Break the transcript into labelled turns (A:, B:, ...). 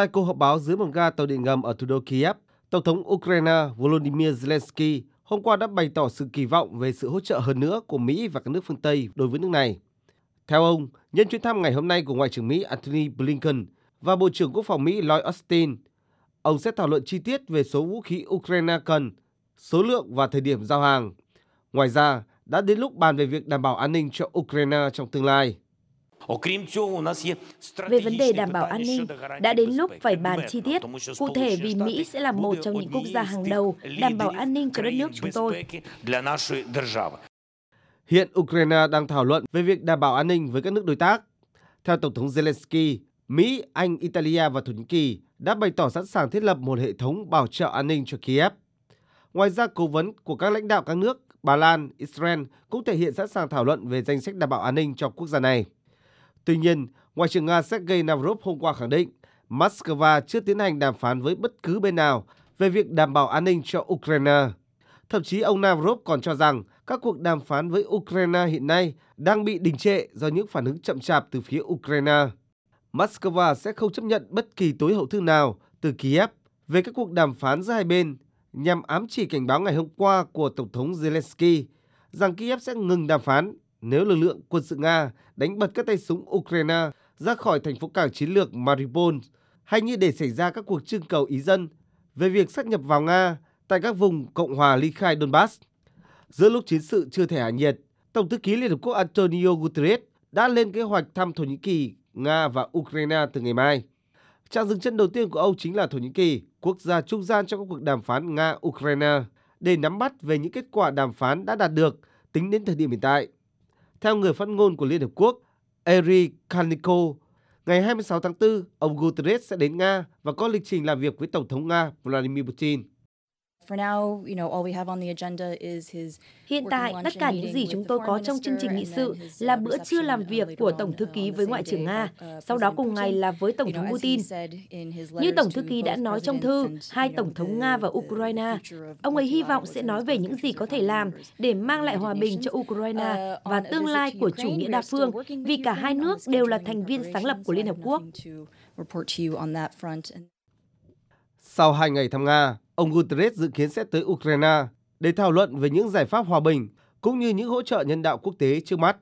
A: Tại cuộc họp báo dưới một ga tàu điện ngầm ở thủ đô Kiev, Tổng thống Ukraine Volodymyr Zelensky hôm qua đã bày tỏ sự kỳ vọng về sự hỗ trợ hơn nữa của Mỹ và các nước phương Tây đối với nước này. Theo ông, nhân chuyến thăm ngày hôm nay của Ngoại trưởng Mỹ Antony Blinken và Bộ trưởng Quốc phòng Mỹ Lloyd Austin, ông sẽ thảo luận chi tiết về số vũ khí Ukraine cần, số lượng và thời điểm giao hàng. Ngoài ra, đã đến lúc bàn về việc đảm bảo an ninh cho Ukraine trong tương lai.
B: Về vấn đề đảm bảo an ninh, đã đến lúc phải bàn chi tiết, cụ thể vì Mỹ sẽ là một trong những quốc gia hàng đầu đảm bảo an ninh cho đất nước chúng tôi.
A: Hiện Ukraine đang thảo luận về việc đảm bảo an ninh với các nước đối tác. Theo Tổng thống Zelensky, Mỹ, Anh, Italia và Thổ Nhĩ Kỳ đã bày tỏ sẵn sàng thiết lập một hệ thống bảo trợ an ninh cho Kiev. Ngoài ra, cố vấn của các lãnh đạo các nước Bà Lan, Israel cũng thể hiện sẵn sàng thảo luận về danh sách đảm bảo an ninh cho quốc gia này. Tuy nhiên, Ngoại trưởng Nga Sergei Lavrov hôm qua khẳng định Moscow chưa tiến hành đàm phán với bất cứ bên nào về việc đảm bảo an ninh cho Ukraine. Thậm chí ông Lavrov còn cho rằng các cuộc đàm phán với Ukraine hiện nay đang bị đình trệ do những phản ứng chậm chạp từ phía Ukraine. Moscow sẽ không chấp nhận bất kỳ tối hậu thư nào từ Kiev về các cuộc đàm phán giữa hai bên nhằm ám chỉ cảnh báo ngày hôm qua của Tổng thống Zelensky rằng Kiev sẽ ngừng đàm phán nếu lực lượng quân sự Nga đánh bật các tay súng Ukraine ra khỏi thành phố cảng chiến lược Mariupol hay như để xảy ra các cuộc trưng cầu ý dân về việc sát nhập vào Nga tại các vùng Cộng hòa ly khai Donbass. Giữa lúc chiến sự chưa thể hạ nhiệt, Tổng thư ký Liên Hợp Quốc Antonio Guterres đã lên kế hoạch thăm Thổ Nhĩ Kỳ, Nga và Ukraine từ ngày mai. Trạng dừng chân đầu tiên của ông chính là Thổ Nhĩ Kỳ, quốc gia trung gian trong các cuộc đàm phán Nga-Ukraine, để nắm bắt về những kết quả đàm phán đã đạt được tính đến thời điểm hiện tại. Theo người phát ngôn của Liên Hợp Quốc, Eri Kaniko, ngày 26 tháng 4, ông Guterres sẽ đến Nga và có lịch trình làm việc với Tổng thống Nga Vladimir Putin.
B: Hiện tại, tất cả những gì chúng tôi có trong chương trình nghị sự là bữa trưa làm việc của Tổng thư ký với Ngoại trưởng Nga, sau đó cùng ngày là với Tổng thống Putin. Như Tổng thư ký đã nói trong thư, hai Tổng thống Nga và Ukraine, ông ấy hy vọng sẽ nói về những gì có thể làm để mang lại hòa bình cho Ukraine và tương lai của chủ nghĩa đa phương, vì cả hai nước đều là thành viên sáng lập của Liên Hợp Quốc.
A: Sau hai ngày thăm Nga, ông Guterres dự kiến sẽ tới Ukraine để thảo luận về những giải pháp hòa bình cũng như những hỗ trợ nhân đạo quốc tế trước mắt.